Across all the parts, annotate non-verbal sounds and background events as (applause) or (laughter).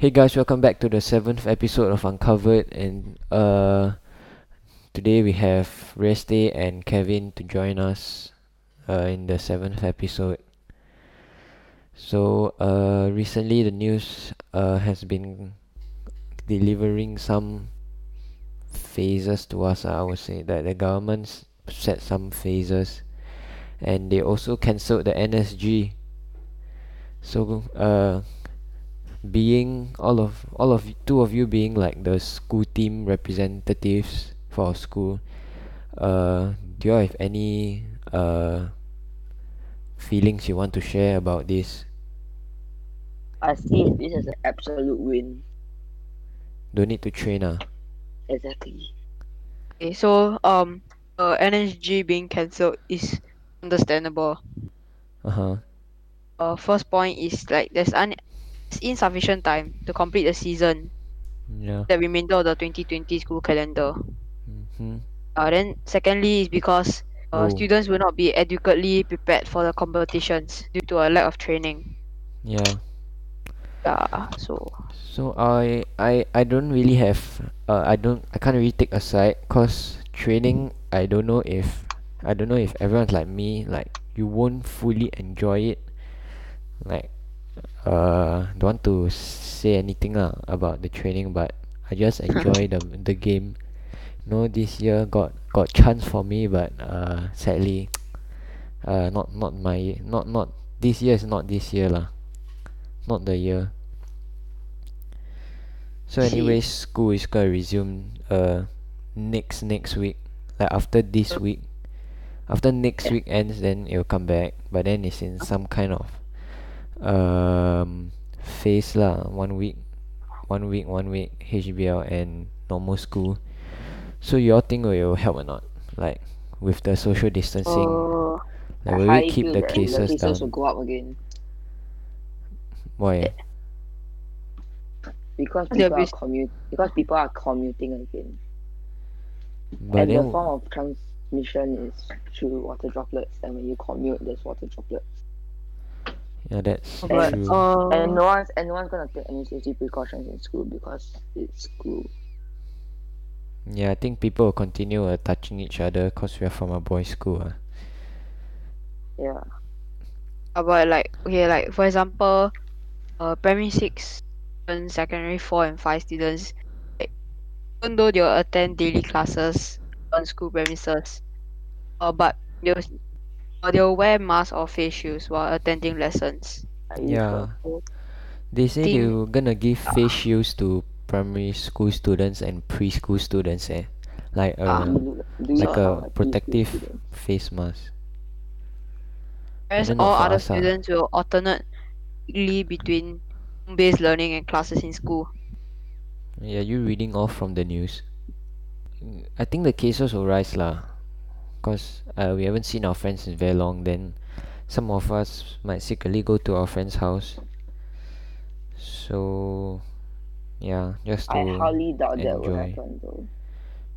Hey guys, welcome back to the seventh episode of Uncovered, and uh, today we have Reyes and Kevin to join us uh, in the seventh episode. So, uh, recently the news uh, has been delivering some phases to us. I would say that the government set some phases, and they also cancelled the NSG. So, uh, being all of all of two of you being like the school team representatives for our school uh do you all have any uh feelings you want to share about this I see this as an absolute win. don't need to train ah Exactly. Okay, so um, uh, NSG being cancelled is understandable. uh-huh Uh, first point is like there's un- there's insufficient time to complete the season, yeah the remainder of the 2020 school calendar. mm-hmm. Uh, then secondly is because uh, Oh. students will not be adequately prepared for the competitions due to a lack of training. yeah Yeah, so so I I I don't really have uh I don't I can't really take a side cause training I don't know if I don't know if everyone's like me like you won't fully enjoy it like uh don't want to say anything lah about the training but I just (coughs) enjoy the the game. Know this year got got chance for me but uh sadly (tsk) uh not not my not not this year is not this year lah. Not the year. So anyways school is gonna resume uh next next week. Like after this week after next week ends then it will come back. But then it's in some kind of um phase lah. One week one week one week H_B_L and normal school. So you all think will help or not? Like with the social distancing? Uh, like I will highly it keep the cases the cases will down? go up again. Why? Because people be- are commute because people are commuting again. but and the form of transmission is through water droplets, and when you commute, there's water droplets. Yeah that's but true uh, And no one's and no one's gonna take any safety precautions in school because it's school. Yeah, I think people will continue uh, touching each other cause we are from a boys' school. Uh. Yeah. about like okay like for example uh primary six and secondary four and five students like, even though they'll attend daily classes on school premises uh but they'll uh, they'll wear masks or face shields while attending lessons Yeah. They say they were gonna give face shields to primary school students and preschool students. Eh, like Ah. a Do you look- do you like a protective face mask. whereas all other us ah. students will alternate between home-based learning and classes in school Yeah, you reading off from the news. I think the cases will rise lah, cause uh, we haven't seen our friends in very long. Then some of us might secretly go to our friend's house. So yeah, just to I highly doubt that will enjoy. happen though.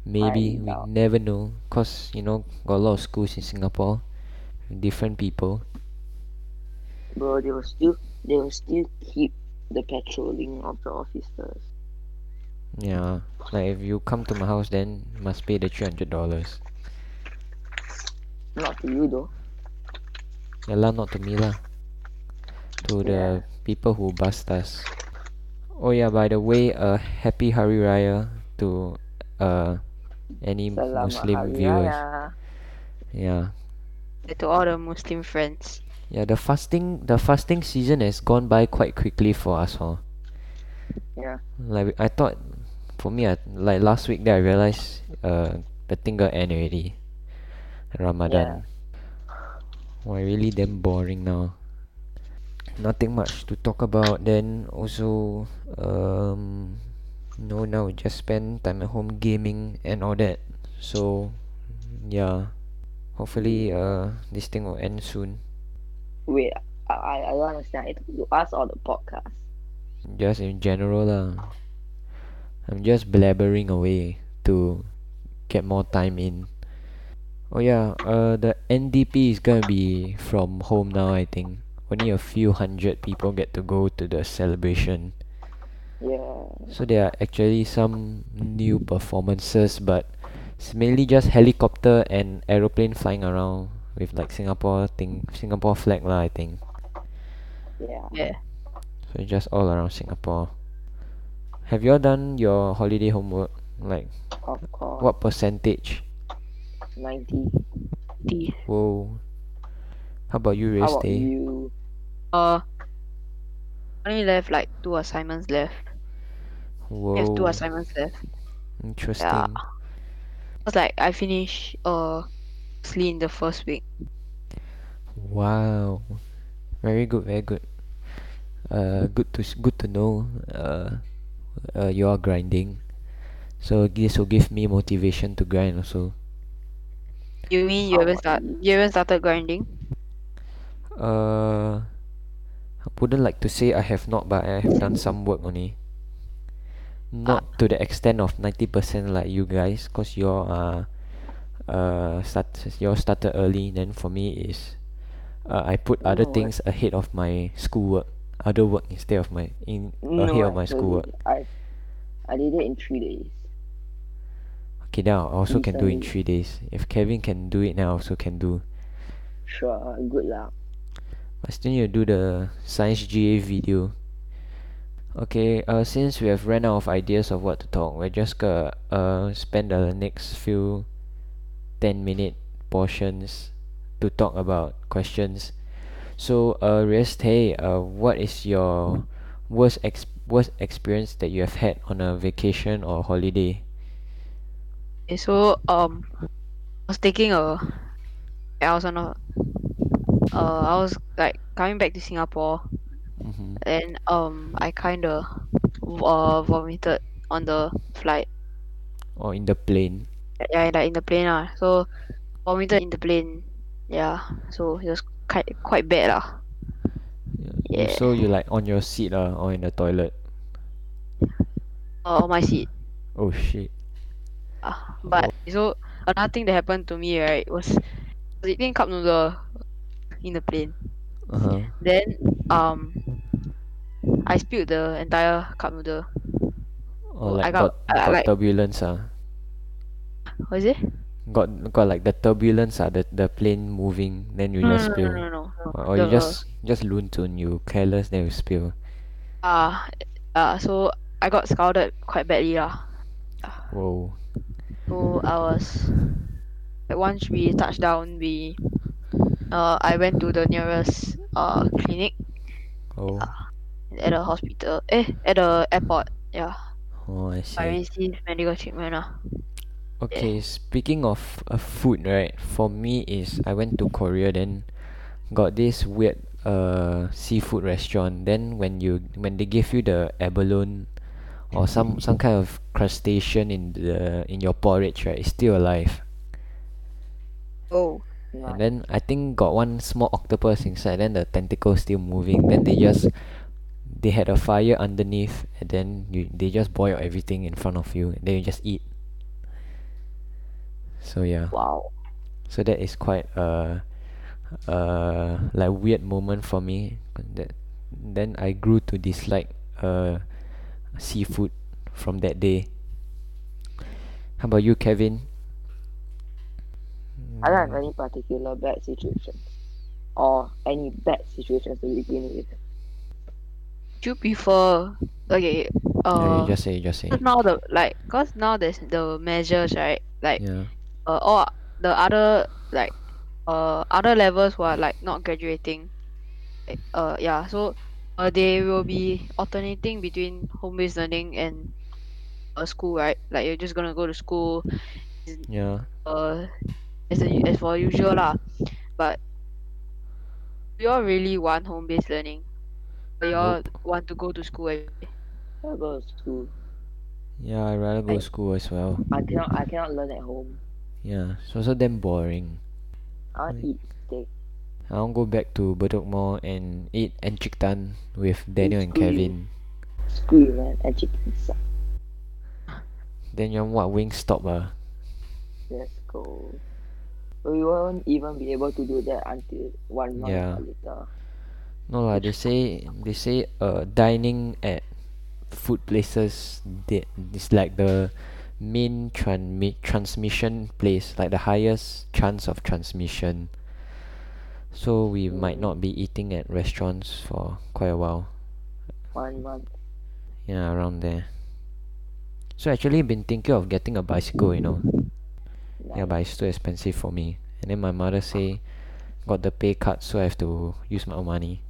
Maybe we never know cause you know got a lot of schools in Singapore different people Bro, they will still they will still keep the patrolling of the officers. yeah like if you come to my house then must pay the three hundred dollars Not to you though. yeah lah not to me lah to the people who bust us. Oh yeah by the way uh happy Hari Raya to uh any Selamat Muslim Hari viewers. Raya. yeah to all the muslim friends. Yeah the fasting the fasting season has gone by quite quickly for us huh? Yeah. like I thought for me I, like last week that I realized uh the thing got end already Ramadan. Why really damn boring now. Nothing much to talk about. Then also um no now just spend time at home gaming and all that. So yeah. Hopefully uh this thing will end soon. Wait, I I I don't understand. It you us or the podcast? just in general lah. I'm just blabbering away to get more time in oh yeah uh the N_D_P is gonna be from home now I think only a few hundred people get to go to the celebration Yeah. So there are actually some new performances, but it's mainly just helicopter and aeroplane flying around with like Singapore thing, Singapore flag lah. I think. Yeah. Yeah. So it's just all around Singapore. Have you all done your holiday homework? Like Of course. what percentage? Ninety. Whoa. How about you, How about you? Uh, only left like two assignments left. We have two assignments left. Interesting. Yeah. Cause like I finished uh mostly in the first week. Wow. Very good, very good. Uh, good to s- good to know. Uh, uh, you are grinding. So this will give me motivation to grind also. You mean you haven't start? you? Haven't started grinding? Uh, I wouldn't like to say I have not, but I have done some work only. Not to the extent of ninety percent like you guys, cause you're uh, uh start you started early. Then for me is, uh, I put other No, things ahead of my schoolwork, other work instead of my in No, ahead of my schoolwork. I I did it in three days. Okay, then I also can do in three days. If Kevin can do it, then I also can do. Sure, good luck. I still need to do the science GA video. Okay, uh, since we have ran out of ideas of what to talk, we're just gonna uh spend the next few ten minute portions to talk about questions. So, uh, Rest, hey, uh, what is your worst ex worst experience that you have had on a vacation or holiday? Okay, so um, I was taking a, I was on a, uh, I was like coming back to Singapore, Mm-hmm. and um, I kind of, uh, vomited on the flight. Or in the plane? Yeah, like in the plane ah. So, vomited in the plane. Yeah. So it was quite quite bad lah. Yeah. Yeah. So you like on your seat uh, or in the toilet? Uh, on my seat. Oh shit. Ah, but so another thing that happened to me right was, I was eating cup noodle in the plane. Uh huh. Then um, I spilled the entire cup noodle. Oh, like I got- got, got like- turbulence ah. What is it? Got got like the turbulence ah, the the plane moving, then you No, just no, no, spill. no, no, no. Or, or you just just luntun, you careless then you spill. Ah, uh, so I got scalded quite badly lah. Whoa. So I was like once we touched down, we uh I went to the nearest uh clinic Oh. at a hospital. Eh, at the airport. Yeah, Oh I I see. received medical treatment lah. Okay, speaking of uh, food, right? For me is I went to Korea then got this weird uh seafood restaurant. Then when you when they give you the abalone or some some kind of crustacean in the in your porridge, right? It's still alive. Oh. And then I think got one small octopus inside. Then the tentacle still moving. Then they just they had a fire underneath, and then you they just boil everything in front of you. And then you just eat. So yeah. Wow. So that is quite a uh like weird moment for me. That then I grew to dislike uh seafood from that day. How about you, Kevin? I don't have any particular bad situations or any bad situations to begin with. Do you prefer okay? Yeah, Uh, you just say, just say. cause now the like, cause now there's the measures right, like Yeah. uh, all the other like uh other levels who are like not graduating uh yeah so uh they will be alternating between home based learning and uh, school right like you're just gonna go to school Yeah. uh as, a, as for usual lah but do you all really want home based learning or you all Nope. want to go to school every day? I go to school. Yeah, I'd rather go to school as well. I cannot I cannot learn at home. Yeah, it's also damn boring. I want to eat steak. I want go back to Bedok Mall and eat encik tan with Daniel and. Kevin. Screw you man, chicken suck. Then you want what Wingstop ah? Let's go. We won't even be able to do that until one month Yeah. later. No lah, they say they say uh dining at food places they it's like the main transmit transmission place like the highest chance of transmission so we might not be eating at restaurants for quite a while One month. yeah around there so actually been thinking of getting a bicycle you know yeah but it's too expensive for me and then my mother say got the pay cut so I have to use my own money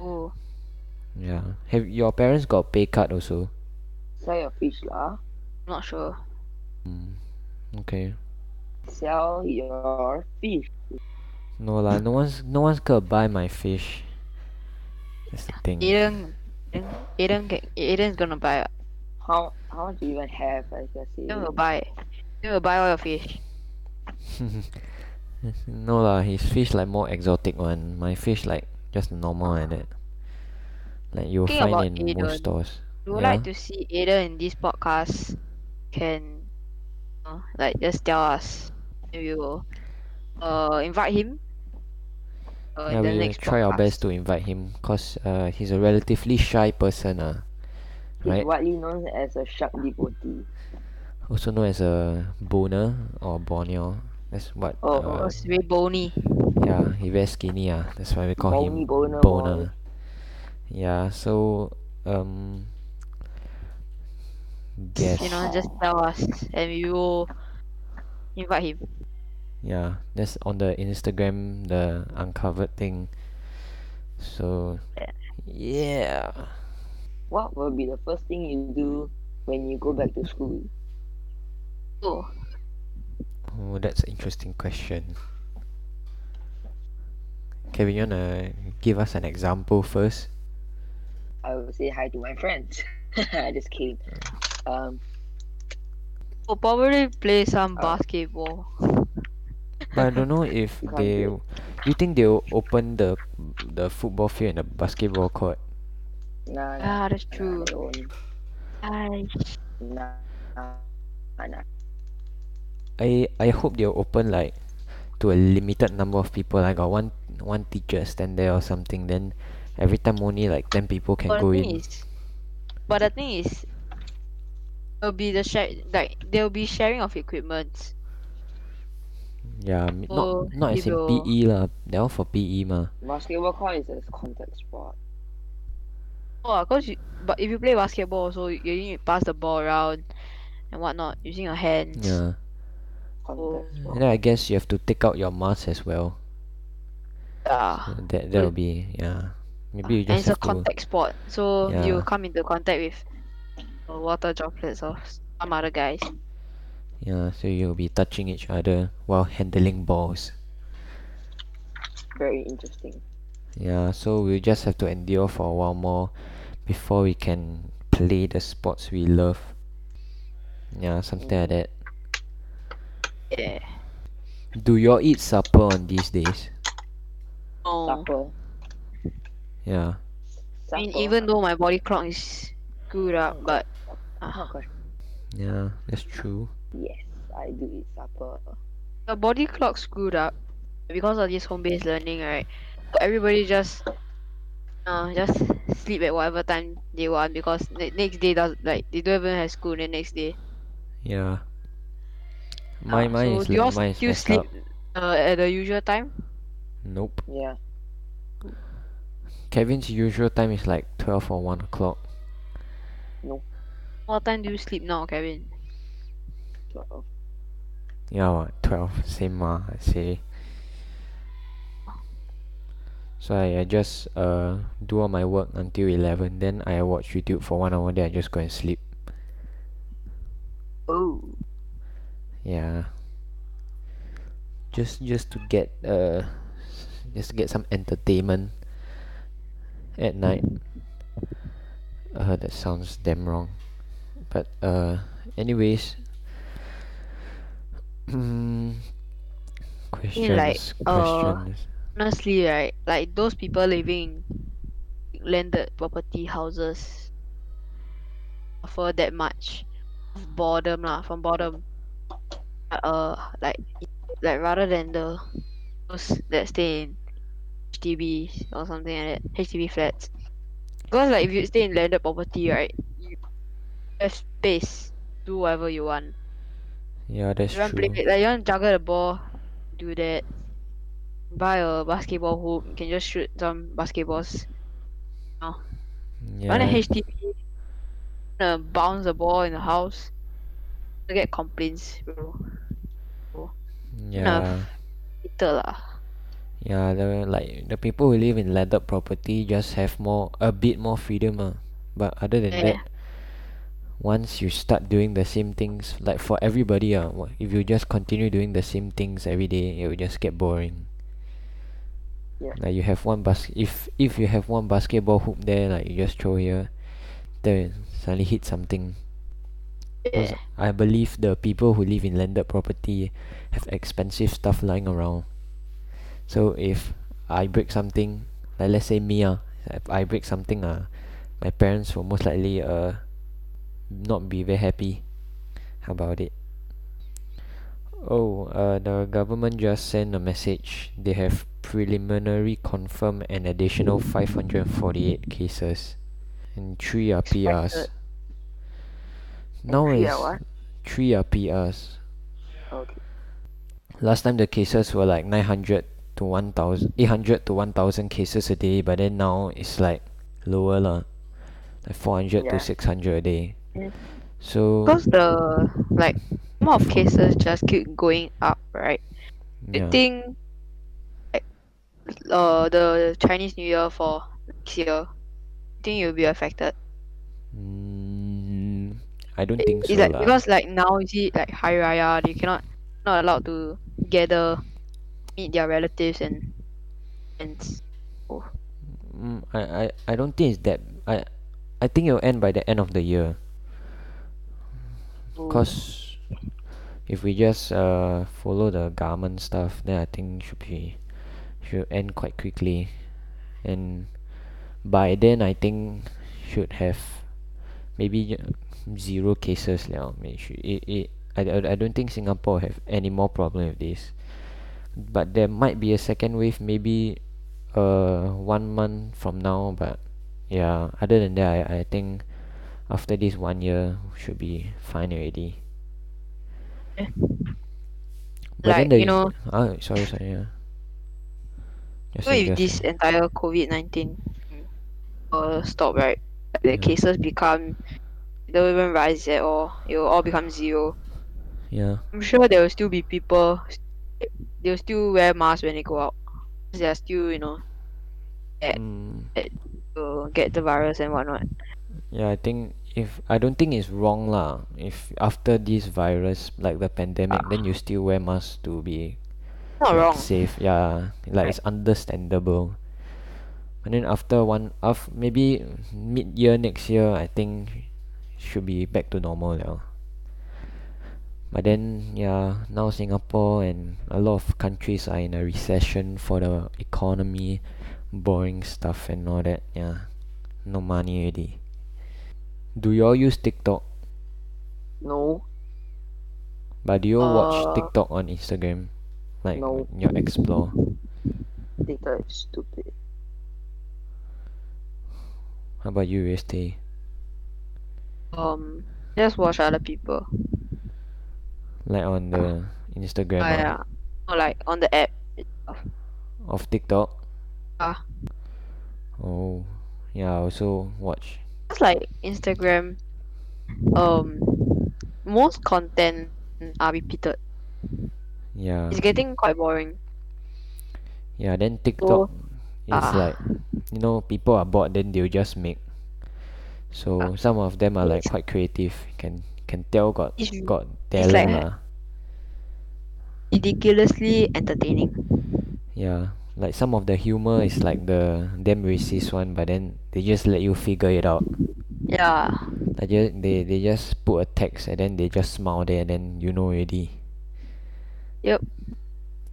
Oh, yeah have your parents got pay cut also Sell your fish lah. not sure. mm. okay Sell your fish. No lah no one's no one's gonna buy my fish that's the thing Aiden, Aiden, Aiden, can- Aiden's gonna buy. it. How how much do you even have? I can say. Aiden will buy. Aiden will buy all your fish. (laughs) no lah his fish like more exotic one my fish like just normal like that like you'll Talking about find in most Aiden, stores You would Yeah. like to see Aiden in this podcast? Can, uh, like just tell us. And we will, uh, invite him. Uh, yeah the we will next try our best to invite him cause uh, he's a relatively shy person uh, He's right? widely known as a shark devotee. also known as a boner or borneo that's what Oh, uh, bony. yeah he very skinny ah. That's why we call him boner boner. yeah so um guess You know, just tell us, and we will invite him. Yeah that's on the instagram the uncovered thing so yeah What will be the first thing you do when you go back to school? Oh, oh that's an interesting question Kevin, you wanna give us an example first? I will say hi to my friends. (laughs) I just kidding. Um, we'll probably play some Uh, basketball. But I don't know if You they. You think they'll open the the football field and the basketball court? nah, nah, Ah, that's true. they won't. Ay, Nah, nah, nah, nah. I I hope they'll open like to a limited number of people. Like got one one teacher stand there or something. Then every time only like ten people can but go the thing in. is, but the thing is, it'll be the share like there'll be sharing of equipment. Yeah, m- So, not not as if in you're- PE lah. That one for PE mah. Basketball court is a contact sport. Oh, cause you, but if you play basketball, also you need to pass the ball around and whatnot using your hands. Yeah. Contact Oh. sport. And then I guess you have to take out your mask as well. Yeah. So that that'll be yeah. Maybe you just. And just it's a have to. contact sport, so you come into contact with uh, water droplets of some other guys. Yeah, so you'll be touching each other while handling balls. Very interesting. Yeah, so we'll just have to endure for a while more before we can play the sports we love. Yeah, something like that. Yeah. Do y'all eat supper on these days? Oh. Supper. Yeah. I mean, even though my body clock is screwed up, but Oh uh, gosh. Yeah, that's true. Yes, I do eat supper. the body clock screwed up because of this home-based learning, right? Everybody just uh just sleep at whatever time they want because the next day does like they don't even have school the next day. Yeah. My Uh, mine so is do you all like mine is still messed sleep up. uh, at the usual time? Nope. Yeah. Kevin's usual time is like twelve or one o'clock. No. What time do you sleep now, Kevin? So, Yeah, what, twelve, same mah, I say. So I, I just uh do all my work until eleven, then I watch YouTube for one hour, then I just go and sleep. oh, Yeah. Just just to get uh just to get some entertainment at night. Uh that sounds damn wrong. But uh anyways mm, questions like, uh. Honestly, right, like those people living in landed property houses suffer that much of boredom lah, from boredom. Uh, like, like rather than the those that stay in HDB or something like that, HDB flats. Because like if you stay in landed property, right, you have space, do whatever you want. Yeah, that's You want play true. like you want juggle the ball, do that. Buy a basketball hoop, you can just shoot some basketballs. Want a Yeah, HDB, wanna bounce the ball in the house, you get complaints, bro. yeah, Little lah. yeah. The like the people who live in landed property just have more a bit more freedom, ah. But other than Yeah. that, once you start doing the same things, like for everybody, ah, if you just continue doing the same things every day, it will just get boring. Yeah. Like you have one bas if if you have one basketball hoop there, like you just throw here, then suddenly hit something. Yeah. I believe the people who live in landed property have expensive stuff lying around. So if I break something, like let's say me ah, if I break something ah, my parents will most likely uh not be very happy how about it. Oh, uh, the government just sent a message. They have preliminary confirmed an additional 548 cases, and three are PRs. Now three is three are PRs. Okay. Last time the cases were like 900 to 1000 800 to 1000 cases a day but then now it's like lower lah like 400 Yeah. to 600 a day. So Because the like number of cases just keep going up, right? I think like uh the Chinese New Year for next year, I think you'll be affected. mm, I don't think so It's like because like now you see like Hari Raya, they cannot not allowed to gather, meet their relatives and friends. mm, I, I I don't think it's that I I think it'll end by the end of the year. Cause if we just uh follow the government stuff then I think should be should end quite quickly. And by then I think should have maybe zero cases may it, it I, I, I don't think Singapore have any more problem with this. But there might be a second wave maybe uh one month from now but yeah other than that I, I think after this one year should be fine already but then Like, the you know- ah sorry sorry yeah Just So if this entire COVID nineteen uh stop right, like the Yeah. cases become they don't even rise at all. It will all become zero. yeah I'm sure there will still be people. They will still wear masks when they go out. They are still, you know, Eh. mm, to get the virus and whatnot. Yeah, I think if I don't think it's wrong lah. If after this virus, like the pandemic, then you still wear mask to be Not like, wrong. safe. Yeah, like it's understandable. And then after one, af maybe mid year next year, I think should be back to normal now. But then yeah, now Singapore and a lot of countries are in a recession for the economy, boring stuff and all that. Yeah, no money already. Do you all use TikTok? No. But do you all watch Uh, TikTok on Instagram? Like No. your explore? TikTok is stupid. How about you, Reyes? Um, just watch other people. Like on the Instagram Ah, ah, yeah. Or like on the app. itself. of TikTok? Ah. Oh, yeah. I also watch. Just like Instagram. Um, most content are repeated. Yeah, It's getting quite boring. yeah. Then TikTok is ah. like, you know, people are bored. Then they'll just make. So Ah. some of them are like quite creative. Can can tell got got talent like- lah. ridiculously entertaining. Yeah, like some of the humor is like the damn racist one, but then they just let you figure it out. Yeah. Like just, they they just put a text and then they just smile there and then you know already. Yep.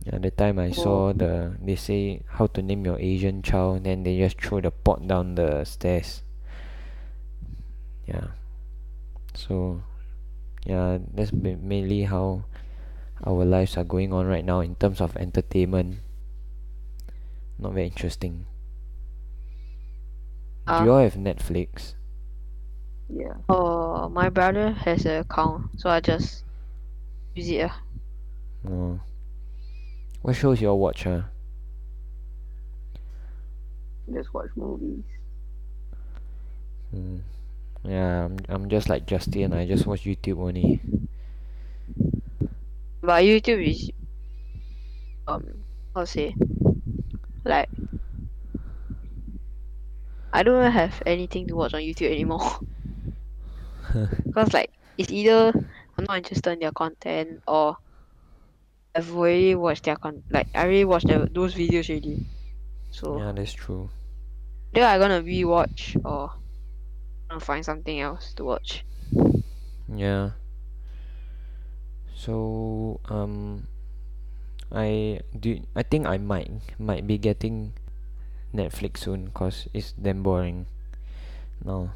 Yeah, the time I saw the they say how to name your Asian child, then they just throw the pot down the stairs. Yeah. So, yeah, that's mainly how our lives are going on right now in terms of entertainment. Not very interesting. Do Uh, you all have Netflix? Yeah. uh, my brother has an account, so I just use it. ah. Oh. What shows you all watch, huh? Just watch movies. Hmm. Yeah, I'm, I'm just like Justin. I just watch YouTube only. But YouTube is um how to say like I don't have anything to watch on YouTube anymore. (laughs) Cause like it's either I'm not interested in their content or I've already watched their con like I already watched the, those videos already. So yeah, that's true. either I gonna rewatch or gonna find something else to watch. Yeah. So um, I do. I think I might might be getting Netflix soon cause it's damn boring. No.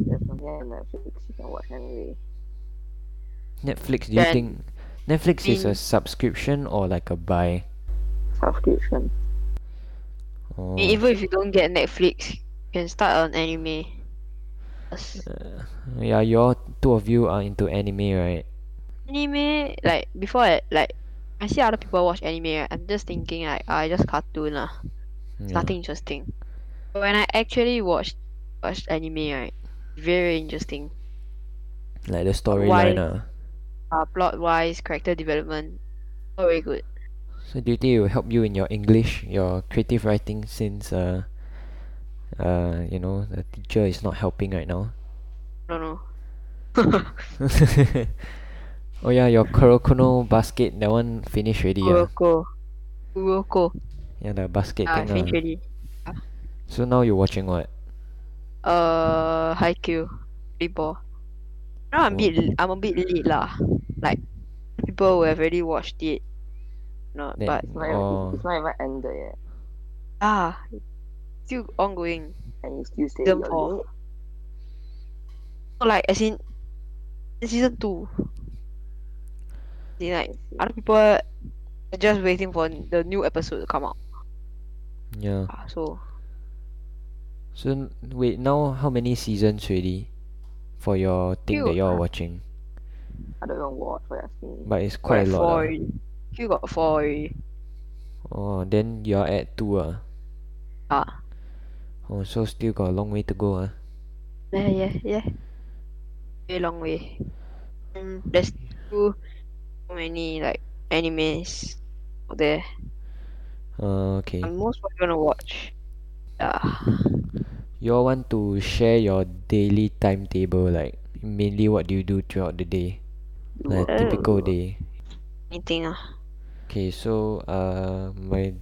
There's something on Netflix you can watch anyway. Netflix. Do you Then- think Netflix is a subscription or like a buy? Subscription. Oh. Even if you don't get Netflix, you can start on anime. Uh, yeah, your two of you are into anime, right? anime like before I, like I see other people watch anime right, I'm just thinking like ah, just cartoon lah. It's Yeah. nothing interesting. But when I actually watched watched anime right, very interesting. Like the storyline, ah. Uh plot wise, character development, all very good. So do you think it will help you in your English, your creative writing since uh uh you know the teacher is not helping right now? I don't know. Oh yeah, your Kuroko no Basket that one finished already ah. Kuroko. Kuroko. Yeah, the basket Ah, thing finish ah. already. So now you're watching what? Uh Haikyuu. Volleyball. Now I'm Oh. bit I'm a bit late lah. Like people who have already watched it. No, Then- but It's not, even, Oh. it's not even ended yet. ah still ongoing. And you still say Season you're four. So like as in in season two. Like other people are just waiting for the new episode to come out. Yeah. Ah, So So wait, now how many seasons already for your thing that you're ah. watching? I don't watch what you're saying. But it's got quite a lot. four ah. You got four already. Oh, then you're at two ah. Ah. Oh, so still got a long way to go ah. Yeah, yeah, yeah. Very long way. Mm, there's so many like animes out there. Uh, okay. I'm most probably gonna watch. Yeah. You all want to share your daily timetable, like mainly what do you do throughout the day? Like Uh, typical day. Anything ah. Okay, so uh my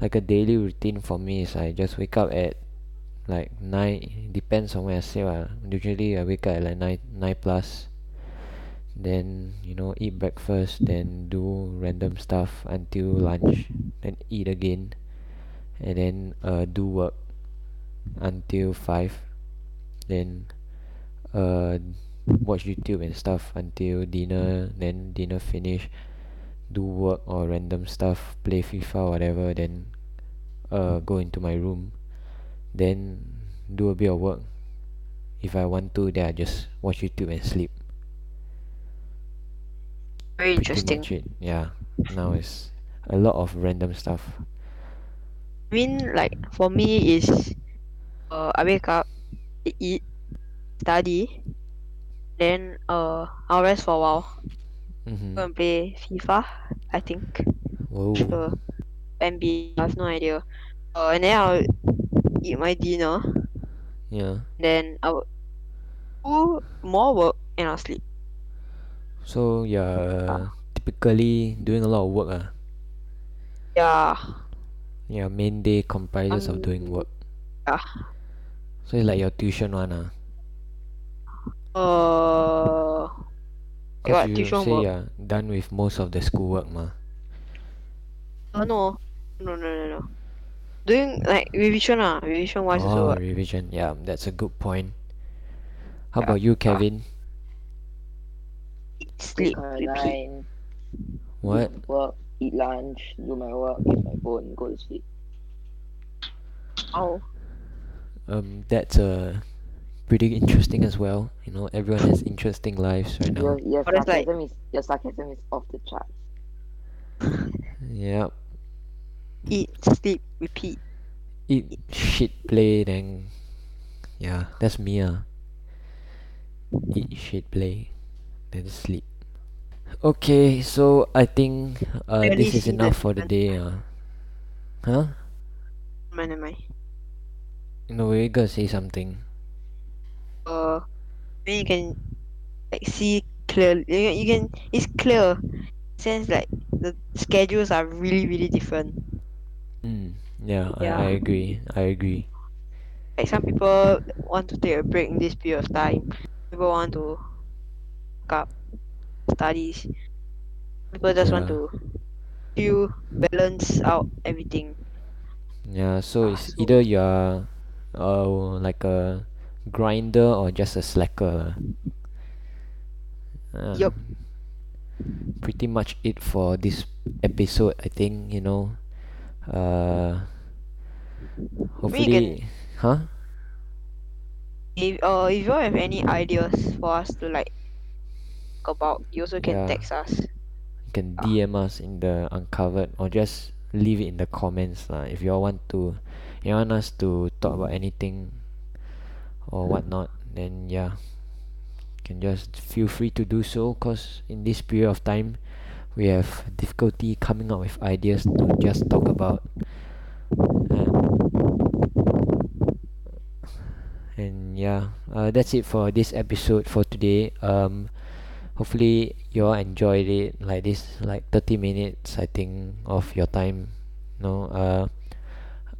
like a daily routine for me is I just wake up at like nine depends on where I sleep ah. Usually I wake up at like nine nine plus. Then, you know, eat breakfast, then do random stuff until lunch, then eat again. And then uh do work until five. Then uh watch YouTube and stuff until dinner, then dinner finish do work or random stuff, play FIFA whatever, then uh go into my room, then do a bit of work. If I want to, then I just watch YouTube and sleep. Very interesting. Yeah. Now it's a lot of random stuff. I mean, like for me is, uh, I wake up, eat, study, then uh, I'll rest for a while. Mm-hmm. Go and play FIFA. I think. Whoa. Sure. NBA. I have no idea. Uh, and then I'll eat my dinner. Yeah. Then I'll do more work and I'll sleep. So you're uh, typically doing a lot of work ah. Yeah. Your main day comprises of doing Um, work. yeah. So it's like your tuition one ah. Uh. Cause what you tuition say work? you're done with most of the schoolwork mah. Uh, no. No, no, no, no. Doing like revision ah, revision wise. Oh, revision. Yeah, that's a good point. How Yeah. about you, Kevin? Sleep, Uh, sleep, sleep. nine, What? work, eat lunch, do my work, get my phone, go to sleep. Oh. um that's uh pretty interesting as well. You know, everyone has interesting lives right now. Your your Oh, that's like- sarcasm is your sarcasm is off the chart. Yep. Eat, sleep, repeat. Eat shit play then yeah, that's me ah. Eat shit play then sleep. Okay, so I think uh this is enough for the day ah. Huh? Nevermind, nevermind. No, we're gonna say something. Uh, then you can like see clearly. You, can- you can. It's clear. Since like the schedules are really really different. Mm, yeah, Yeah. I, I agree. I agree. Like some people want to take a break in this period of time. People want to up studies. People just want to feel balance out everything. Yeah, so Ah, it's so- either you're uh like a grinder or just a slacker. Uh, Yup. Pretty much it for this episode, I think, you know. Uh hopefully huh? If uh if you have any ideas for us to like talk about, you also can text us. You can DM us in the uncovered or just leave it in the comments lah. If you all want to you want us to talk about anything or whatnot then yeah. Can just feel free to do so cause in this period of time we have difficulty coming up with ideas to just talk about. And yeah uh, that's it for this episode for today. Um hopefully you all enjoyed it like this like 30 minutes i think of your time no uh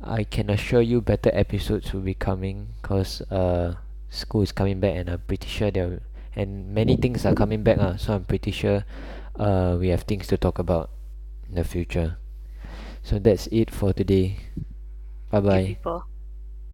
i can assure you better episodes will be coming because uh school is coming back and i'm pretty sure there and many things are coming back uh, so i'm pretty sure uh we have things to talk about in the future. So that's it for today. Bye bye.